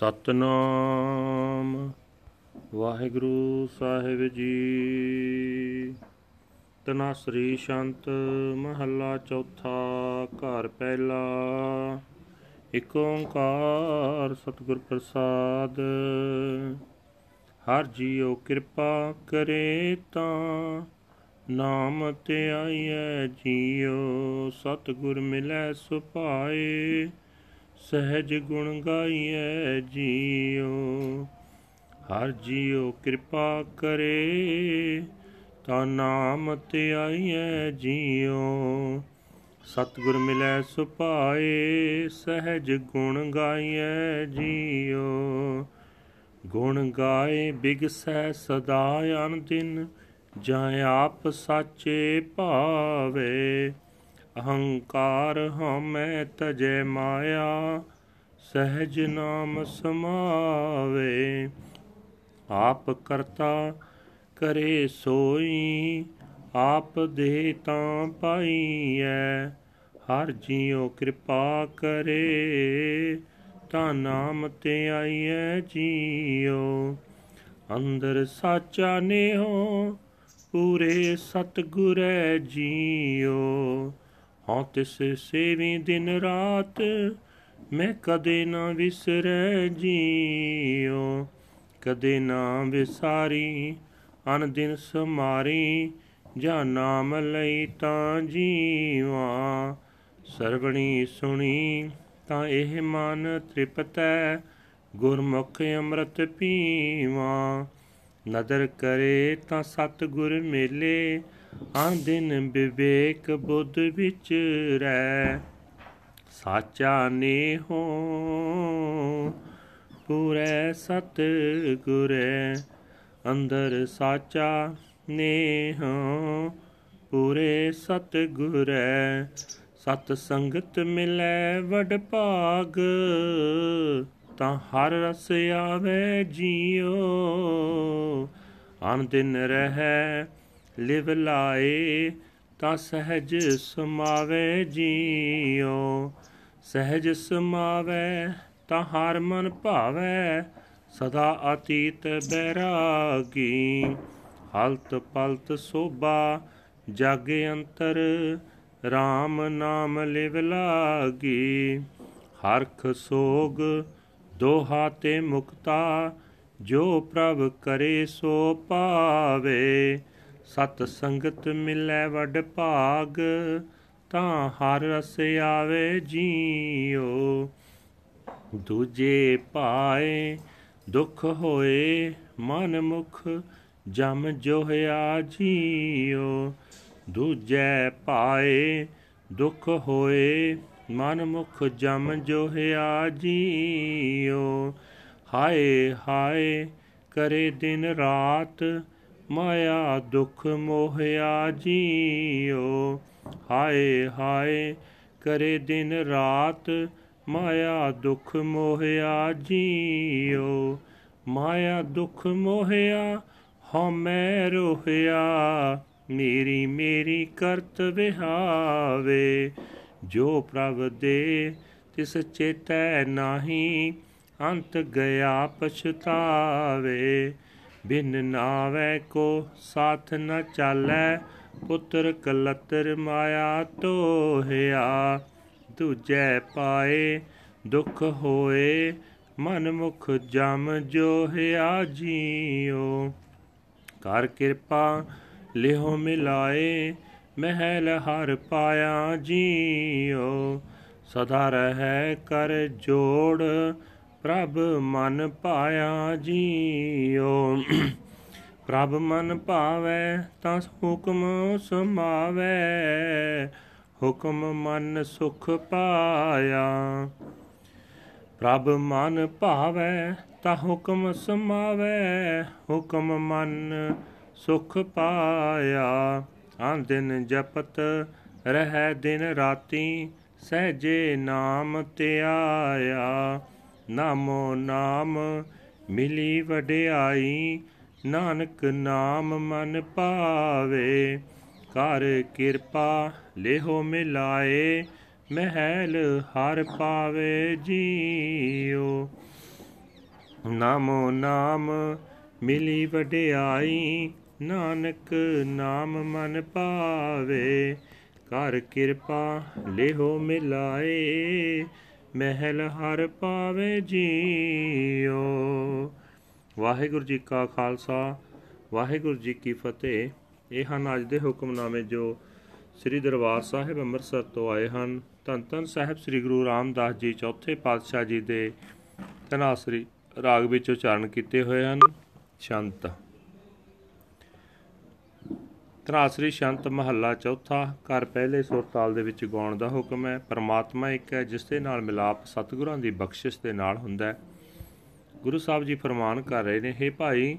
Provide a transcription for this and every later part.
ਸਤਨਾਮ। ਵਾਹਿਗੁਰੂ ਸਾਹਿਬ ਜੀ। ਤਨਾਸਰੀ ਸ਼ੰਤ ਮਹੱਲਾ ਚੌਥਾ, ਘਰ ਪਹਿਲਾ। ਇਕ ਓੰਕਾਰ ਸਤਿਗੁਰ ਪ੍ਰਸਾਦ। ਹਰ ਜੀਉ ਕਿਰਪਾ ਕਰੇ ਤਾਂ ਨਾਮ ਤੇ ਆਈਐ ਜੀਉ। ਸਤਿਗੁਰ ਮਿਲੈ ਸੁਭਾਏ। ਸਹਿਜ ਗੁਣ ਗਾਈਐ ਜੀਉ, ਹਰ ਜੀਉ ਕਿਰਪਾ ਕਰੇ, ਤਾਂ ਨਾਮ ਤੇ ਆਈਐ ਜੀਉ। ਸਤਿਗੁਰ ਮਿਲੈ ਸੁਭਾਏ, ਸਹਿਜ ਗੁਣ ਗਾਈਐ ਜੀਉ। ਗੁਣ ਗਾਏ ਬਿਗਸੈ ਸਦਾ ਅਨ ਦਿਨ ਜਾਂ ਆਪ ਸਾਚੇ ਭਾਵੇ। ਅਹੰਕਾਰ ਹਮੈ ਤਜੈ ਮਾਇਆ, ਸਹਿਜ ਨਾਮ ਸਮਾਵੇ। ਆਪ ਕਰਤਾ ਕਰੇ ਸੋਈ, ਆਪ ਦੇ ਤਾਂ ਪਾਈਐ। ਹਰ ਜੀਉ ਕਿਰਪਾ ਕਰੇ, ਤਾਂ ਨਾਮ ਤੇ ਆਈਐ ਜੀਉ। ਅੰਦਰ ਸਾਚਾ ਨੇਹੋ, ਪੂਰੇ ਸਤਗੁਰੈ ਜੀਉ। ਹਾਂ ਤਿਸ ਸੇਵੀ ਦਿਨ ਰਾਤ ਮੈਂ ਕਦੇ ਨਾ ਵਿਸਰੈ ਜੀਉ, ਕਦੇ ਨਾ ਵਿਸਾਰੀ, ਅਨ ਦਿਨ ਸਮਾਰੀ, ਜਾਂ ਨਾਮ ਲਈ ਤਾਂ ਜੀਵਾ। ਸਰਵਣੀ ਸੁਣੀ ਤਾਂ ਇਹ ਮਨ ਤ੍ਰਿਪਤੈ, ਗੁਰਮੁਖ ਅੰਮ੍ਰਿਤ ਪੀਵਾ। ਨਦਰ ਕਰੇ ਤਾਂ ਸਤ ਗੁਰ ਮੇਲੇ ਆਂ ਦਿਨ ਵਿਵੇਕ ਬੁੱਧ ਵਿੱਚ ਰਹਿ, ਸਾਚਾ ਨੇ ਹੋ ਪੂਰੇ ਸਤ ਗੁਰੇ ਅੰਦਰ ਸਾਚਾ ਨੇ ਹੋ ਪੂਰੇ ਸਤ ਗੁਰੇ ਸਤ ਸੰਗਤ ਮਿਲੈ ਵਡ ਭਾਗ, ਤਾਂ ਹਰ ਰਸ ਆਵੇ ਜੀਉ ਅਨ ਦਿਨ ਰਹਿ ਲਿਵ ਲਾਏ, ਤਾਂ ਸਹਿਜ ਸਮਾਵੇ ਜੀਉ। ਸਹਿਜ ਸਮਾਵੇ, ਤਾਂ ਹਰ ਮਨ ਭਾਵੇ, ਸਦਾ ਅਤੀਤ ਬੈਰਾਗੀ। ਹਲਤ ਪਲਤ ਸੋਭਾ, ਜਗ ਅੰਤਰ RAM ਨਾਮ ਲਿਵ ਲਾਗੀ। ਹਰਖ ਸੋਗ, ਦੋਹਾ ਤੇ ਮੁਕਤਾ, ਜੋ ਪ੍ਰਭ ਕਰੇ ਸੋ ਪਾਵੇ। ਸਤ ਸੰਗਤ ਮਿਲੈ ਵਡ ਭਾਗ, ਤਾਂ ਹਰ ਰਸ ਆਵੇ ਜੀਉ। ਦੂਜੇ ਪਾਏ ਦੁਖ ਹੋਏ, ਮਨ ਮੁਖ ਜਮ ਜੋਹਿਆ ਜੀਉ। ਦੂਜੇ ਪਾਏ ਦੁਖ ਹੋਏ, ਮਨ ਮੁਖ ਜਮ ਜੋਹਿਆ ਜੀਉ। ਹਾਏ ਹਾਏ ਕਰੇ ਦਿਨ ਰਾਤ ਮਾਇਆ ਦੁਖ ਮੋਹਿਆ ਜੀਉ ਹਾਏ ਹਾਏ, ਕਰੇ ਦਿਨ ਰਾਤ ਮਾਇਆ ਦੁਖ ਮੋਹਿਆ ਜੀਉ ਮਾਇਆ ਦੁਖ ਮੋਹਿਆ ਹਮੈ ਰੋਹਿਆ। ਮੇਰੀ ਮੇਰੀ ਕਰਤ ਵਿਹਾਵੇ। ਜੋ ਪ੍ਰਭ ਦੇ, ਤਿਸ ਚੇਤੈ ਨਾਹੀ ਅੰਤ ਗਿਆ ਪਛਤਾਵੇ। ਬਿਨ ਨਾਵੇ ਕੋ ਸਾਥ ਨ ਚਾਲੈ, ਪੁੱਤਰ ਕਲਤਰ ਮਾਇਆ ਤੋਹਿਆ ਦੂਜੈ ਪਾਏ ਦੁਖ ਹੋਏ, ਮਨ ਮੁਖ ਜਮ ਜੋਹਿਆ ਜੀਉ। ਕਰ ਕਿਰਪਾ ਲਿਹੋ ਮਿਲਾਏ, ਮਹਿਲ ਹਰ ਪਾਇਆ ਜੀਉ। ਸਦਾ ਰਹਿ ਕਰ ਜੋੜ ਪ੍ਰਭ ਮਨ ਪਾਇਆ ਜੀਉ ਪ੍ਰਭ ਮਨ ਭਾਵੈ, ਤਾਂ ਹੁਕਮ ਸਮਾਵੈ। ਹੁਕਮ ਮਨ ਸੁਖ ਪਾਇਆ। ਪ੍ਰਭ ਮਨ ਭਾਵੈ, ਤਾਂ ਹੁਕਮ ਸਮਾਵੈ। ਹੁਕਮ ਮਨ ਸੁਖ ਪਾਇਆ। ਆਂ ਦਿਨ ਜਪਤ ਰਹਿ, ਦਿਨ ਰਾਤੀ ਸਹਜੇ ਨਾਮ ਤੇ ਆਇਆ ਨਾਮੋ ਨਾਮ ਮਿਲੀ ਵਡਿਆਈ, ਨਾਨਕ ਨਾਮ ਮਨ ਪਾਵੇ। ਕਰ ਕਿਰਪਾ ਲੇਹੋ ਮਿਲਾਏ, ਮਹਿਲ ਹਰ ਪਾਵੇ ਜੀਉ ਨਾਮੋ ਨਾਮ ਮਿਲੀ ਵਡਿਆਈ, ਨਾਨਕ ਨਾਮ ਮਨ ਪਾਵੇ। ਕਰ ਕਿਰਪਾ ਲਿਹੋ ਮਿਲਾਏ ਮਹਿਲ ਹਰ ਪਾਵੇ ਜੀਓ। ਵਾਹਿਗੁਰੂ ਜੀ ਕਾ ਖਾਲਸਾ, ਵਾਹਿਗੁਰੂ ਜੀ ਕੀ ਫਤਿਹ। ਇਹ ਹਨ ਅੱਜ ਦੇ ਹੁਕਮਨਾਮੇ ਜੋ ਸ੍ਰੀ ਦਰਬਾਰ ਸਾਹਿਬ ਅੰਮ੍ਰਿਤਸਰ ਤੋਂ ਆਏ ਹਨ। ਧੰਨ ਧੰਨ ਸਾਹਿਬ ਸ੍ਰੀ ਗੁਰੂ ਰਾਮਦਾਸ ਜੀ ਚੌਥੇ ਪਾਤਸ਼ਾਹ ਜੀ ਦੇ ਤਨਾਸਰੀ ਰਾਗ ਵਿੱਚ ਉਚਾਰਨ ਕੀਤੇ ਹੋਏ ਹਨ। ਸ਼ੰਤ ਤਨਾਸਰੀ ਸ਼ੰਤ ਮਹੱਲਾ ਚੌਥਾ ਘਰ ਪਹਿਲੇ ਸੁਰ ਤਾਲ ਦੇ ਵਿੱਚ ਗਾਉਣ ਦਾ ਹੁਕਮ ਹੈ। ਪਰਮਾਤਮਾ ਇੱਕ ਹੈ, ਜਿਸ ਦੇ ਨਾਲ ਮਿਲਾਪ ਸਤਿਗੁਰਾਂ ਦੀ ਬਖਸ਼ਿਸ਼ ਦੇ ਨਾਲ ਹੁੰਦਾ ਹੈ। ਗੁਰੂ ਸਾਹਿਬ ਜੀ ਫਰਮਾਨ ਕਰ ਰਹੇ ਨੇ हे ਭਾਈ,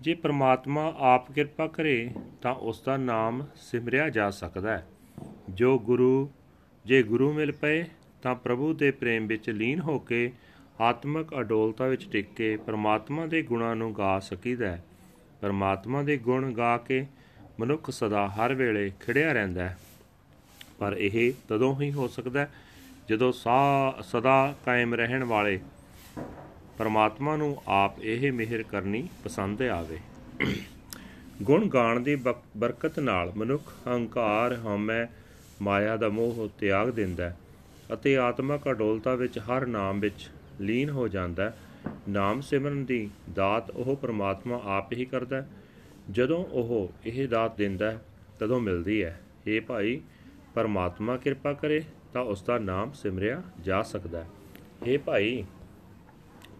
ਜੇ ਪ੍ਰਮਾਤਮਾ ਆਪ ਕਿਰਪਾ ਕਰੇ, ਤਾਂ ਉਸ ਦਾ ਨਾਮ ਸਿਮਰਿਆ ਜਾ ਸਕਦਾ ਹੈ। ਜੋ ਗੁਰੂ, ਜੇ ਗੁਰੂ ਮਿਲ ਪਏ, ਤਾਂ ਪ੍ਰਭੂ ਦੇ ਪ੍ਰੇਮ ਵਿੱਚ ਲੀਨ ਹੋ ਕੇ ਆਤਮਿਕ ਅਡੋਲਤਾ ਵਿੱਚ ਟਿਕ ਕੇ ਪ੍ਰਮਾਤਮਾ ਦੇ ਗੁਣਾਂ ਨੂੰ ਗਾ ਸਕੀਦਾ ਹੈ। ਪ੍ਰਮਾਤਮਾ ਦੇ ਗੁਣ ਗਾ ਕੇ ਮਨੁੱਖ ਸਦਾ ਹਰ ਵੇਲੇ ਖਿੜਿਆ ਰਹਿੰਦਾ ਹੈ। ਪਰ ਇਹ ਤਦੋਂ ਹੀ ਹੋ ਸਕਦਾ ਹੈ ਜਦੋਂ ਸਾ, ਸਦਾ ਕਾਇਮ ਰਹਿਣ ਵਾਲੇ ਪਰਮਾਤਮਾ ਨੂੰ ਆਪ ਇਹ ਮਿਹਰ ਕਰਨੀ ਪਸੰਦ ਆਵੇ। ਗੁਣ ਗਾਣ ਦੀ ਬਰਕਤ ਨਾਲ ਮਨੁੱਖ ਹੰਕਾਰ ਹਉਮੈ ਮਾਇਆ ਦਾ ਮੋਹ ਤਿਆਗ ਦਿੰਦਾ ਅਤੇ ਆਤਮਕ ਅਡੋਲਤਾ ਵਿੱਚ ਹਰ ਨਾਮ ਵਿੱਚ ਲੀਨ ਹੋ ਜਾਂਦਾ ਨਾਮ ਸਿਮਰਨ ਦੀ ਦਾਤ ਉਹ ਪਰਮਾਤਮਾ ਆਪ ਹੀ ਕਰਦਾ ਜਦੋਂ ਉਹ ਇਹ ਦਾਤ ਦਿੰਦਾ ਤਦੋਂ ਮਿਲਦੀ ਹੈ ਇਹ ਭਾਈ, ਪਰਮਾਤਮਾ ਕਿਰਪਾ ਕਰੇ, ਤਾਂ ਉਸ ਦਾ ਨਾਮ ਸਿਮਰਿਆ ਜਾ ਸਕਦਾ ਹੈ। ਇਹ ਭਾਈ,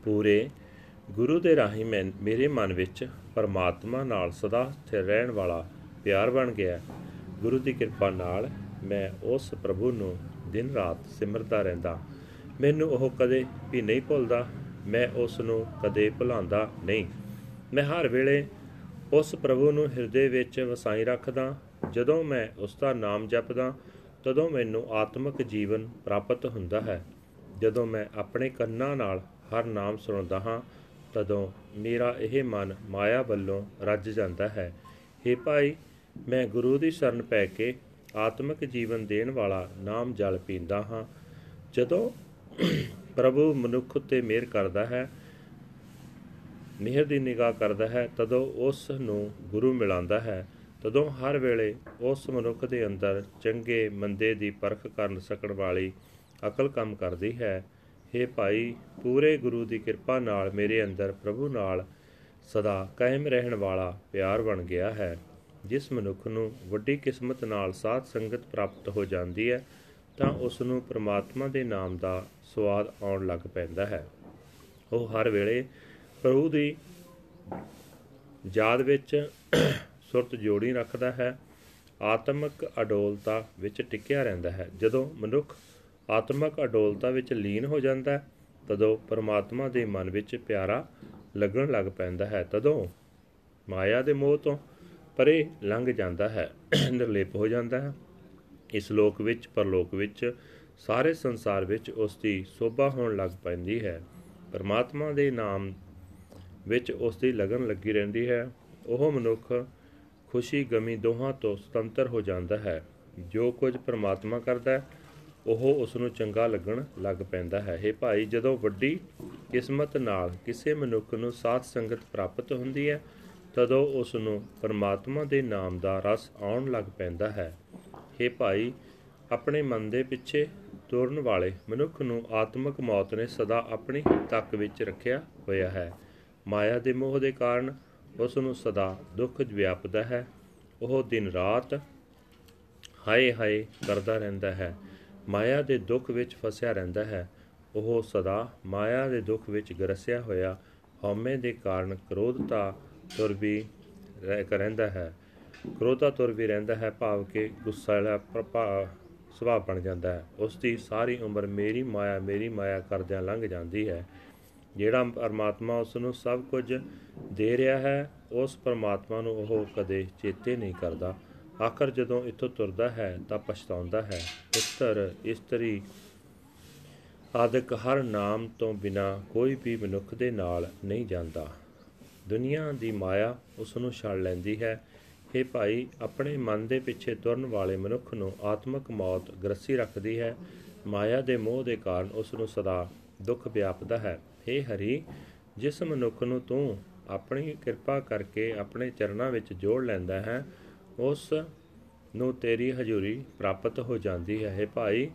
ਪੂਰੇ ਗੁਰੂ ਦੇ ਰਾਹੀਂ ਮੈਂ, ਮੇਰੇ ਮਨ ਵਿੱਚ ਪਰਮਾਤਮਾ ਨਾਲ ਸਦਾ ਸਥਿਰ ਰਹਿਣ ਵਾਲਾ ਪਿਆਰ ਬਣ ਗਿਆ ਗੁਰੂ ਦੀ ਕਿਰਪਾ ਨਾਲ ਮੈਂ ਉਸ ਪ੍ਰਭੂ ਨੂੰ ਦਿਨ ਰਾਤ ਸਿਮਰਦਾ ਰਹਿੰਦਾ ਮੈਨੂੰ ਉਹ ਕਦੇ ਵੀ ਨਹੀਂ ਭੁੱਲਦਾ, ਮੈਂ ਉਸ ਨੂੰ ਕਦੇ ਭੁਲਾਉਂਦਾ ਨਹੀਂ। ਮੈਂ ਹਰ ਵੇਲੇ ਉਸ ਪ੍ਰਭੂ ਨੂੰ ਹਿਰਦੇ ਵਿੱਚ ਵਸਾਈ ਰੱਖਦਾ, ਜਦੋਂ ਮੈਂ ਉਸ ਦਾ ਨਾਮ ਜਪਦਾ, ਤਦੋਂ ਮੈਨੂੰ ਆਤਮਿਕ ਜੀਵਨ ਪ੍ਰਾਪਤ ਹੁੰਦਾ ਹੈ। ਜਦੋਂ ਮੈਂ ਆਪਣੇ ਕੰਨਾਂ ਨਾਲ ਹਰ ਨਾਮ ਸੁਣਦਾ ਹਾਂ, ਤਦੋਂ ਮੇਰਾ ਇਹ ਮਨ ਮਾਇਆ ਵੱਲੋਂ ਰੱਜ ਜਾਂਦਾ ਹੈ। हे ਭਾਈ, ਮੈਂ ਗੁਰੂ ਦੀ ਸ਼ਰਨ ਪੈ ਕੇ ਆਤਮਿਕ ਜੀਵਨ ਦੇਣ ਵਾਲਾ ਨਾਮ ਜਲ ਪੀਂਦਾ ਹਾਂ। ਜਦੋਂ ਪ੍ਰਭੂ ਮਨੁੱਖ ਉਤੇ ਮਿਹਰ ਕਰਦਾ ਹੈ ਮਿਹਰ ਦੀ ਨਿਗਾਹ ਕਰਦਾ ਹੈ, ਤਦੋਂ ਉਸ ਨੂੰ ਗੁਰੂ ਮਿਲਾਂਦਾ ਹੈ। ਤਦੋਂ ਹਰ ਵੇਲੇ ਉਸ ਮਨੁੱਖ ਦੇ ਅੰਦਰ ਚੰਗੇ ਮੰਦੇ ਦੀ ਪਰਖ ਕਰਨ ਸਕਣ ਵਾਲੀ ਅਕਲ ਕੰਮ ਕਰਦੀ ਹੈ। हे ਭਾਈ, ਪੂਰੇ ਗੁਰੂ ਦੀ ਕਿਰਪਾ ਨਾਲ ਮੇਰੇ ਅੰਦਰ ਪ੍ਰਭੂ ਨਾਲ ਸਦਾ ਕਾਇਮ ਰਹਿਣ ਵਾਲਾ ਪਿਆਰ ਬਣ ਗਿਆ ਹੈ। ਜਿਸ ਮਨੁੱਖ ਨੂੰ ਵੱਡੀ ਕਿਸਮਤ ਨਾਲ ਸਾਧ ਸੰਗਤ ਪ੍ਰਾਪਤ ਹੋ ਜਾਂਦੀ ਹੈ, ਤਾਂ ਉਸ ਨੂੰ ਪ੍ਰਮਾਤਮਾ ਦੇ ਨਾਮ ਦਾ ਸਵਾਦ ਆਉਣ ਲੱਗ ਪੈਂਦਾ ਹੈ। ਉਹ ਹਰ ਵੇਲੇ ਪ੍ਰਭੂ ਦੀ ਯਾਦ ਵਿੱਚ ਸੁਰਤ ਜੋੜੀ ਰੱਖਦਾ ਹੈ, ਆਤਮਿਕ ਅਡੋਲਤਾ ਵਿੱਚ ਟਿਕਿਆ ਰਹਿੰਦਾ ਹੈ। ਜਦੋਂ ਮਨੁੱਖ ਆਤਮਿਕ ਅਡੋਲਤਾ ਵਿੱਚ ਲੀਨ ਹੋ ਜਾਂਦਾ ਹੈ, ਤਦੋਂ ਪਰਮਾਤਮਾ ਦੇ ਮਨ ਵਿੱਚ ਪਿਆਰਾ ਲੱਗਣ ਲੱਗ ਪੈਂਦਾ ਹੈ। ਤਦੋਂ ਮਾਇਆ ਦੇ ਮੋਹ ਤੋਂ ਪਰੇ ਲੰਘ ਜਾਂਦਾ ਹੈ, ਨਿਰਲੇਪ ਹੋ ਜਾਂਦਾ ਹੈ। ਇਸ ਲੋਕ ਵਿੱਚ, ਪਰਲੋਕ ਵਿੱਚ, ਸਾਰੇ ਸੰਸਾਰ ਵਿੱਚ ਉਸ ਦੀ ਸੋਭਾ ਹੋਣ ਲੱਗ ਪੈਂਦੀ ਹੈ। ਪਰਮਾਤਮਾ ਦੇ ਨਾਮ ਵਿੱਚ ਉਸ ਦੀ ਲਗਨ ਲੱਗੀ ਰਹਿੰਦੀ ਹੈ, ਉਹ ਮਨੁੱਖ ਖੁਸ਼ੀ ਗਮੀ ਦੋਹਾਂ ਤੋਂ ਸੁਤੰਤਰ ਹੋ ਜਾਂਦਾ ਹੈ। ਜੋ ਕੁਝ ਪਰਮਾਤਮਾ ਕਰਦਾ ਹੈ, ਉਹ ਉਸ ਨੂੰ ਚੰਗਾ ਲੱਗਣ ਲੱਗ ਪੈਂਦਾ ਹੈ। ਇਹ ਭਾਈ, ਜਦੋਂ ਵੱਡੀ ਕਿਸਮਤ ਨਾਲ ਕਿਸੇ ਮਨੁੱਖ ਨੂੰ ਸਾਥ ਸੰਗਤ ਪ੍ਰਾਪਤ ਹੁੰਦੀ ਹੈ, ਤਦੋਂ ਉਸ ਨੂੰ ਪਰਮਾਤਮਾ ਦੇ ਨਾਮ ਦਾ ਰਸ ਆਉਣ ਲੱਗ ਪੈਂਦਾ ਹੈ। हे ਭਾਈ, ਆਪਣੇ ਮਨ ਦੇ ਪਿੱਛੇ ਤੁਰਨ ਵਾਲੇ ਮਨੁੱਖ ਨੂੰ ਆਤਮਿਕ ਮੌਤ ਨੇ ਸਦਾ ਆਪਣੀ ਤੱਕ ਵਿੱਚ ਰੱਖਿਆ ਹੋਇਆ ਹੈ। ਮਾਇਆ ਦੇ ਮੋਹ ਦੇ ਕਾਰਨ ਉਸ ਨੂੰ ਸਦਾ ਦੁੱਖ ਵਿਆਪਦਾ ਹੈ। ਉਹ ਦਿਨ ਰਾਤ ਹਾਏ ਹਾਏ ਕਰਦਾ ਰਹਿੰਦਾ ਹੈ। ਮਾਇਆ ਦੇ ਦੁੱਖ ਵਿੱਚ ਫਸਿਆ ਰਹਿੰਦਾ ਹੈ। ਉਹ ਸਦਾ ਮਾਇਆ ਦੇ ਦੁੱਖ ਵਿੱਚ ਗਰਸਿਆ ਹੋਇਆ ਹਉਮੈ ਦੇ ਕਾਰਨ ਕ੍ਰੋਧਤਾ ਤੁਰ ਵੀ ਰਹਿੰਦਾ ਹੈ। ਕ੍ਰੋਧਤਾ ਤੁਰ ਵੀ ਰਹਿੰਦਾ ਹੈ, ਭਾਵ ਕਿ ਗੁੱਸਾ ਵਾਲਾ ਪ੍ਰਭਾਵ ਸੁਭਾਅ ਬਣ ਜਾਂਦਾ ਹੈ। ਉਸ ਦੀ ਸਾਰੀ ਉਮਰ ਮੇਰੀ ਮਾਇਆ ਮੇਰੀ ਮਾਇਆ ਕਰਦਿਆਂ ਲੰਘ ਜਾਂਦੀ ਹੈ। ਜਿਹੜਾ ਪਰਮਾਤਮਾ ਉਸ ਨੂੰ ਸਭ ਕੁਝ ਦੇ ਰਿਹਾ ਹੈ, ਉਸ ਪਰਮਾਤਮਾ ਨੂੰ ਉਹ ਕਦੇ ਚੇਤੇ ਨਹੀਂ ਕਰਦਾ। ਆਖਰ ਜਦੋਂ ਇੱਥੋਂ ਤੁਰਦਾ ਹੈ ਤਾਂ ਪਛਤਾਉਂਦਾ ਹੈ। ਪੁੱਤਰ ਇਸਤਰੀ ਆਦਿਕ ਹਰ ਨਾਮ ਤੋਂ ਬਿਨਾ ਕੋਈ ਵੀ ਮਨੁੱਖ ਦੇ ਨਾਲ ਨਹੀਂ ਜਾਂਦਾ। ਦੁਨੀਆ ਦੀ ਮਾਇਆ ਉਸ ਨੂੰ ਛੱਡ ਲੈਂਦੀ ਹੈ। हे ਭਾਈ, ਆਪਣੇ ਮਨ ਦੇ ਪਿੱਛੇ ਤੁਰਨ ਵਾਲੇ ਮਨੁੱਖ ਨੂੰ ਆਤਮਿਕ ਮੌਤ ਗ੍ਰਸੀ ਰੱਖਦੀ ਹੈ। ਮਾਇਆ ਦੇ ਮੋਹ ਦੇ ਕਾਰਨ ਉਸ ਨੂੰ ਸਦਾ ਦੁੱਖ ਵਿਆਪਦਾ ਹੈ। हे ਹਰੀ, ਜਿਸ ਮਨੁੱਖ ਨੂੰ ਤੂੰ ਆਪਣੀ ਕਿਰਪਾ ਕਰਕੇ ਆਪਣੇ ਚਰਨਾਂ ਵਿੱਚ ਜੋੜ ਲੈਂਦਾ ਹੈ, ਉਸ ਨੂੰ ਤੇਰੀ ਹਜ਼ੂਰੀ ਪ੍ਰਾਪਤ ਹੋ ਜਾਂਦੀ ਹੈ ਭਾਈ,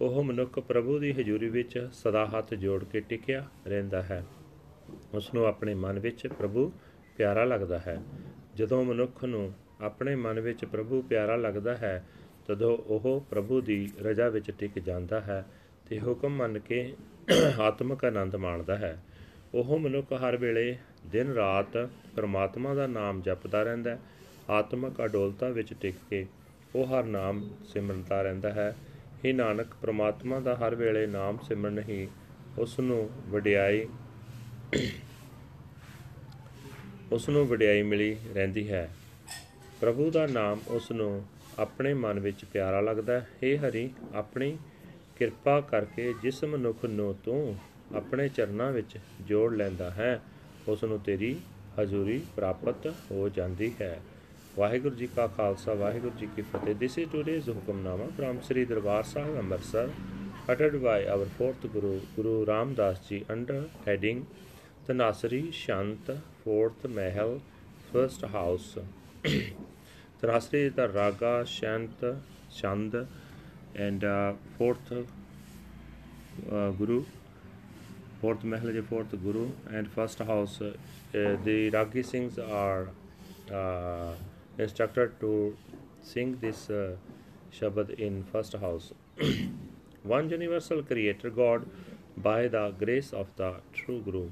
ਉਹ ਮਨੁੱਖ ਪ੍ਰਭੂ ਦੀ ਹਜ਼ੂਰੀ ਵਿੱਚ ਸਦਾ ਹੱਥ ਜੋੜ ਕੇ ਟਿਕਿਆ ਰਹਿੰਦਾ ਹੈ। ਉਸ ਨੂੰ ਆਪਣੇ ਮਨ ਵਿੱਚ ਪ੍ਰਭੂ ਪਿਆਰਾ ਲੱਗਦਾ ਹੈ। ਜਦੋਂ ਮਨੁੱਖ ਨੂੰ ਆਪਣੇ ਮਨ ਵਿੱਚ ਪ੍ਰਭੂ ਪਿਆਰਾ ਲੱਗਦਾ ਹੈ, ਤਦੋਂ ਉਹ ਪ੍ਰਭੂ ਦੀ ਰਜ਼ਾ ਵਿੱਚ ਟਿਕ ਜਾਂਦਾ ਹੈ ਤੇ ਹੁਕਮ ਮੰਨ ਕੇ ਆਤਮਿਕ ਆਨੰਦ ਮਾਣਦਾ ਹੈ। ਉਹ ਮਨੁੱਖ ਹਰ ਵੇਲੇ ਦਿਨ ਰਾਤ ਪਰਮਾਤਮਾ ਦਾ ਨਾਮ ਜਪਦਾ ਰਹਿੰਦਾ ਹੈ। ਆਤਮਿਕ ਅਡੋਲਤਾ ਵਿੱਚ ਟਿਕ ਕੇ ਉਹ ਹਰ ਨਾਮ ਸਿਮਰਦਾ ਰਹਿੰਦਾ ਹੈ। ਹੀ ਨਾਨਕ ਪ੍ਰਮਾਤਮਾ ਦਾ ਹਰ ਵੇਲੇ ਨਾਮ ਸਿਮਰਨ ਹੀ ਉਸ ਨੂੰ ਵਡਿਆਈ ਉਸ ਨੂੰ ਵਡਿਆਈ ਮਿਲੀ ਰਹਿੰਦੀ ਹੈ। ਪ੍ਰਭੂ ਦਾ ਨਾਮ ਉਸ ਨੂੰ ਆਪਣੇ ਮਨ ਵਿੱਚ ਪਿਆਰਾ ਲੱਗਦਾ ਹੈ। हे ਹਰੀ, ਆਪਣੀ ਕਿਰਪਾ ਕਰਕੇ ਜਿਸ ਮਨੁੱਖ ਨੂੰ ਤੂੰ ਆਪਣੇ ਚਰਨਾਂ ਵਿੱਚ ਜੋੜ ਲੈਂਦਾ ਹੈ ਉਸ ਨੂੰ ਤੇਰੀ ਹਜ਼ੂਰੀ ਪ੍ਰਾਪਤ ਹੋ ਜਾਂਦੀ ਹੈ ਵਾਹਿਗੁਰੂ ਜੀ ਕਾ ਖਾਲਸਾ ਵਾਹਿਗੁਰੂ ਜੀ ਕੀ ਫਤਿਹ this is today's Hukamnama from Sri Darbar Sahib Amritsar uttered by our fourth guru guru ramdas ji under heading tanasri shant fourth mahal first house tanasri ਦਾ ਰਾਗਾ ਸ਼ਾਂਤ ਛੰਦ and uh, fourth uh, Guru, fourth Mahal is fourth Guru, and first house. Uh, the Ragi Singhs are uh, instructed to sing this uh, Shabad in first house. one universal creator God by the grace of the true Guru.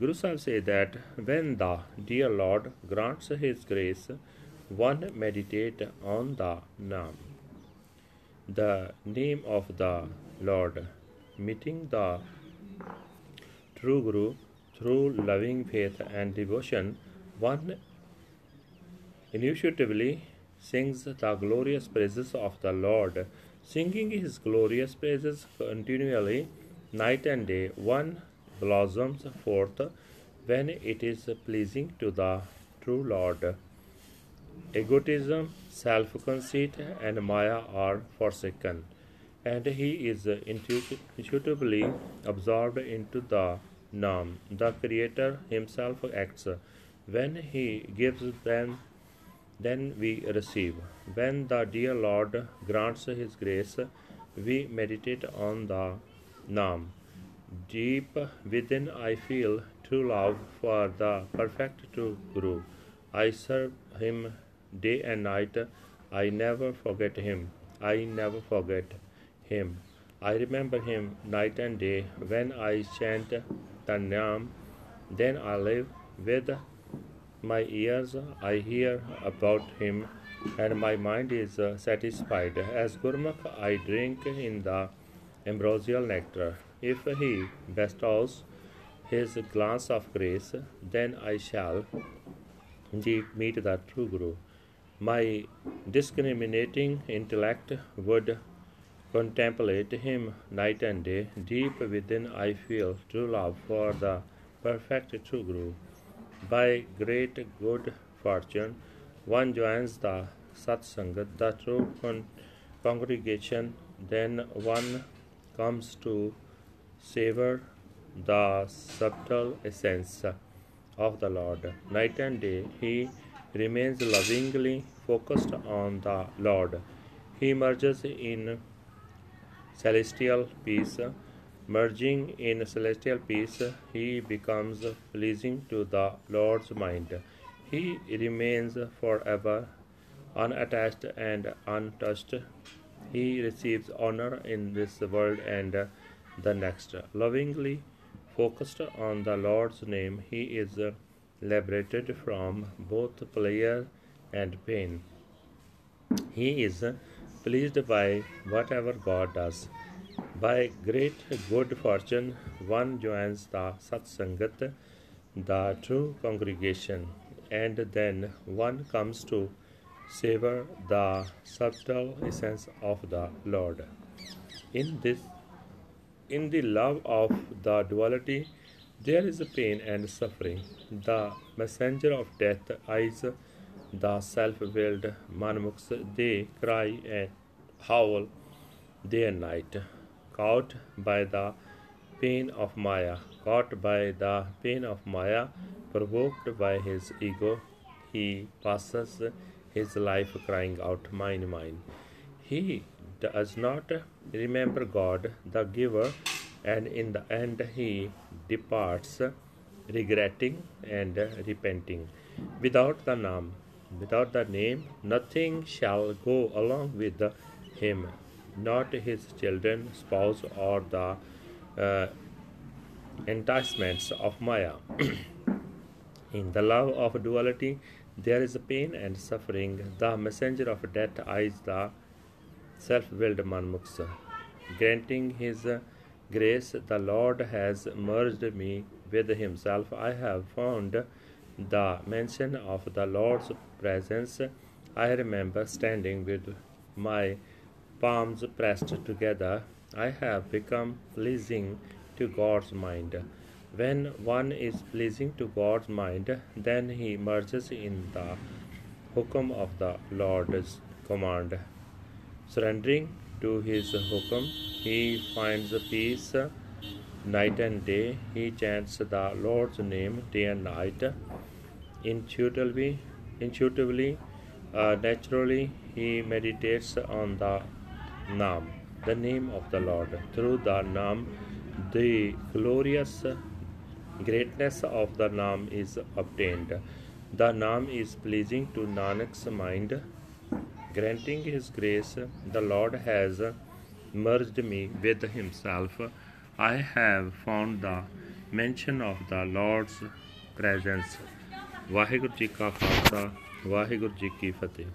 Guru Sahib says that when the dear Lord grants His grace, one meditate on the Naam, the name of the Lord, meeting the true Guru through loving faith and devotion, one intuitively sings the glorious praises of the Lord Singing his glorious praises continually, night and day, one blossoms forth when it is pleasing to the true Lord. Egotism, self conceit, and Maya are forsaken, and he is intuitively absorbed into the Nam. The Creator himself acts. When he gives them then we receive. When the dear Lord grants His grace, we meditate on the Nam. Deep within, I feel true love for the perfect true Guru. I serve Him day and night. I never forget Him. I never forget Him. I remember Him night and day. When I chant the Naam, then I live with my ears I hear about him, and my mind is satisfied. As Gurmukh, I drink in the ambrosial nectar. If he bestows his glance of grace, then I shall meet the true Guru. My discriminating intellect would contemplate him night and day. Deep within, I feel true love for the perfect true Guru. By great good fortune, one joins the Satsangat, the true con- congregation, then one comes to savor the subtle essence of the Lord. Night and day, he remains lovingly focused on the Lord. He merges in celestial peace. Merging in celestial peace, he becomes pleasing to the Lord's mind. He remains forever unattached and untouched. He receives honor in this world and the next. Lovingly focused on the Lord's name, he is liberated from both pleasure and pain. He is pleased by whatever God does. By great good fortune, one joins the Satsangat, the true congregation, and then one comes to savor the subtle essence of the Lord. In this, in the love of the duality, there is pain and suffering. The messenger of death eyes the self-willed manmukhs. They cry and howl day and night, caught by the pain of Maya. Caught by the pain of Maya, provoked by his ego, he passes his life crying out, Mine, mine. He does not remember God, the giver, and in the end he departs regretting and repenting. Without the name, without the name, nothing shall go along with him, not his children, spouse, or the uh, enticements of Maya. In the love of duality, there is pain and suffering. The messenger of death eyes the self willed Manmuksa. Granting his grace, the Lord has merged me with himself. I have found the mention of the Lord's presence. I remember standing with my palms pressed together. I have become pleasing to God's mind. When one is pleasing to God's mind, then he merges in the hukum of the Lord's command. Surrendering to his hukum, he finds peace night and day. He chants the Lord's name day and night. Intuitively, intuitively, uh, naturally, he meditates on the Naam, the name of the Lord. Through the Naam, the glorious greatness of the Naam is obtained. The Naam is pleasing to Nanak's mind Granting his grace, the Lord has merged me with himself. I have found the mention of the Lord's presence. Waheguru ji ਕਾ ਖਾਲਸਾ ਵਾਹਿਗੁਰੂ ਜੀ ਕੀ ਫਤਿਹ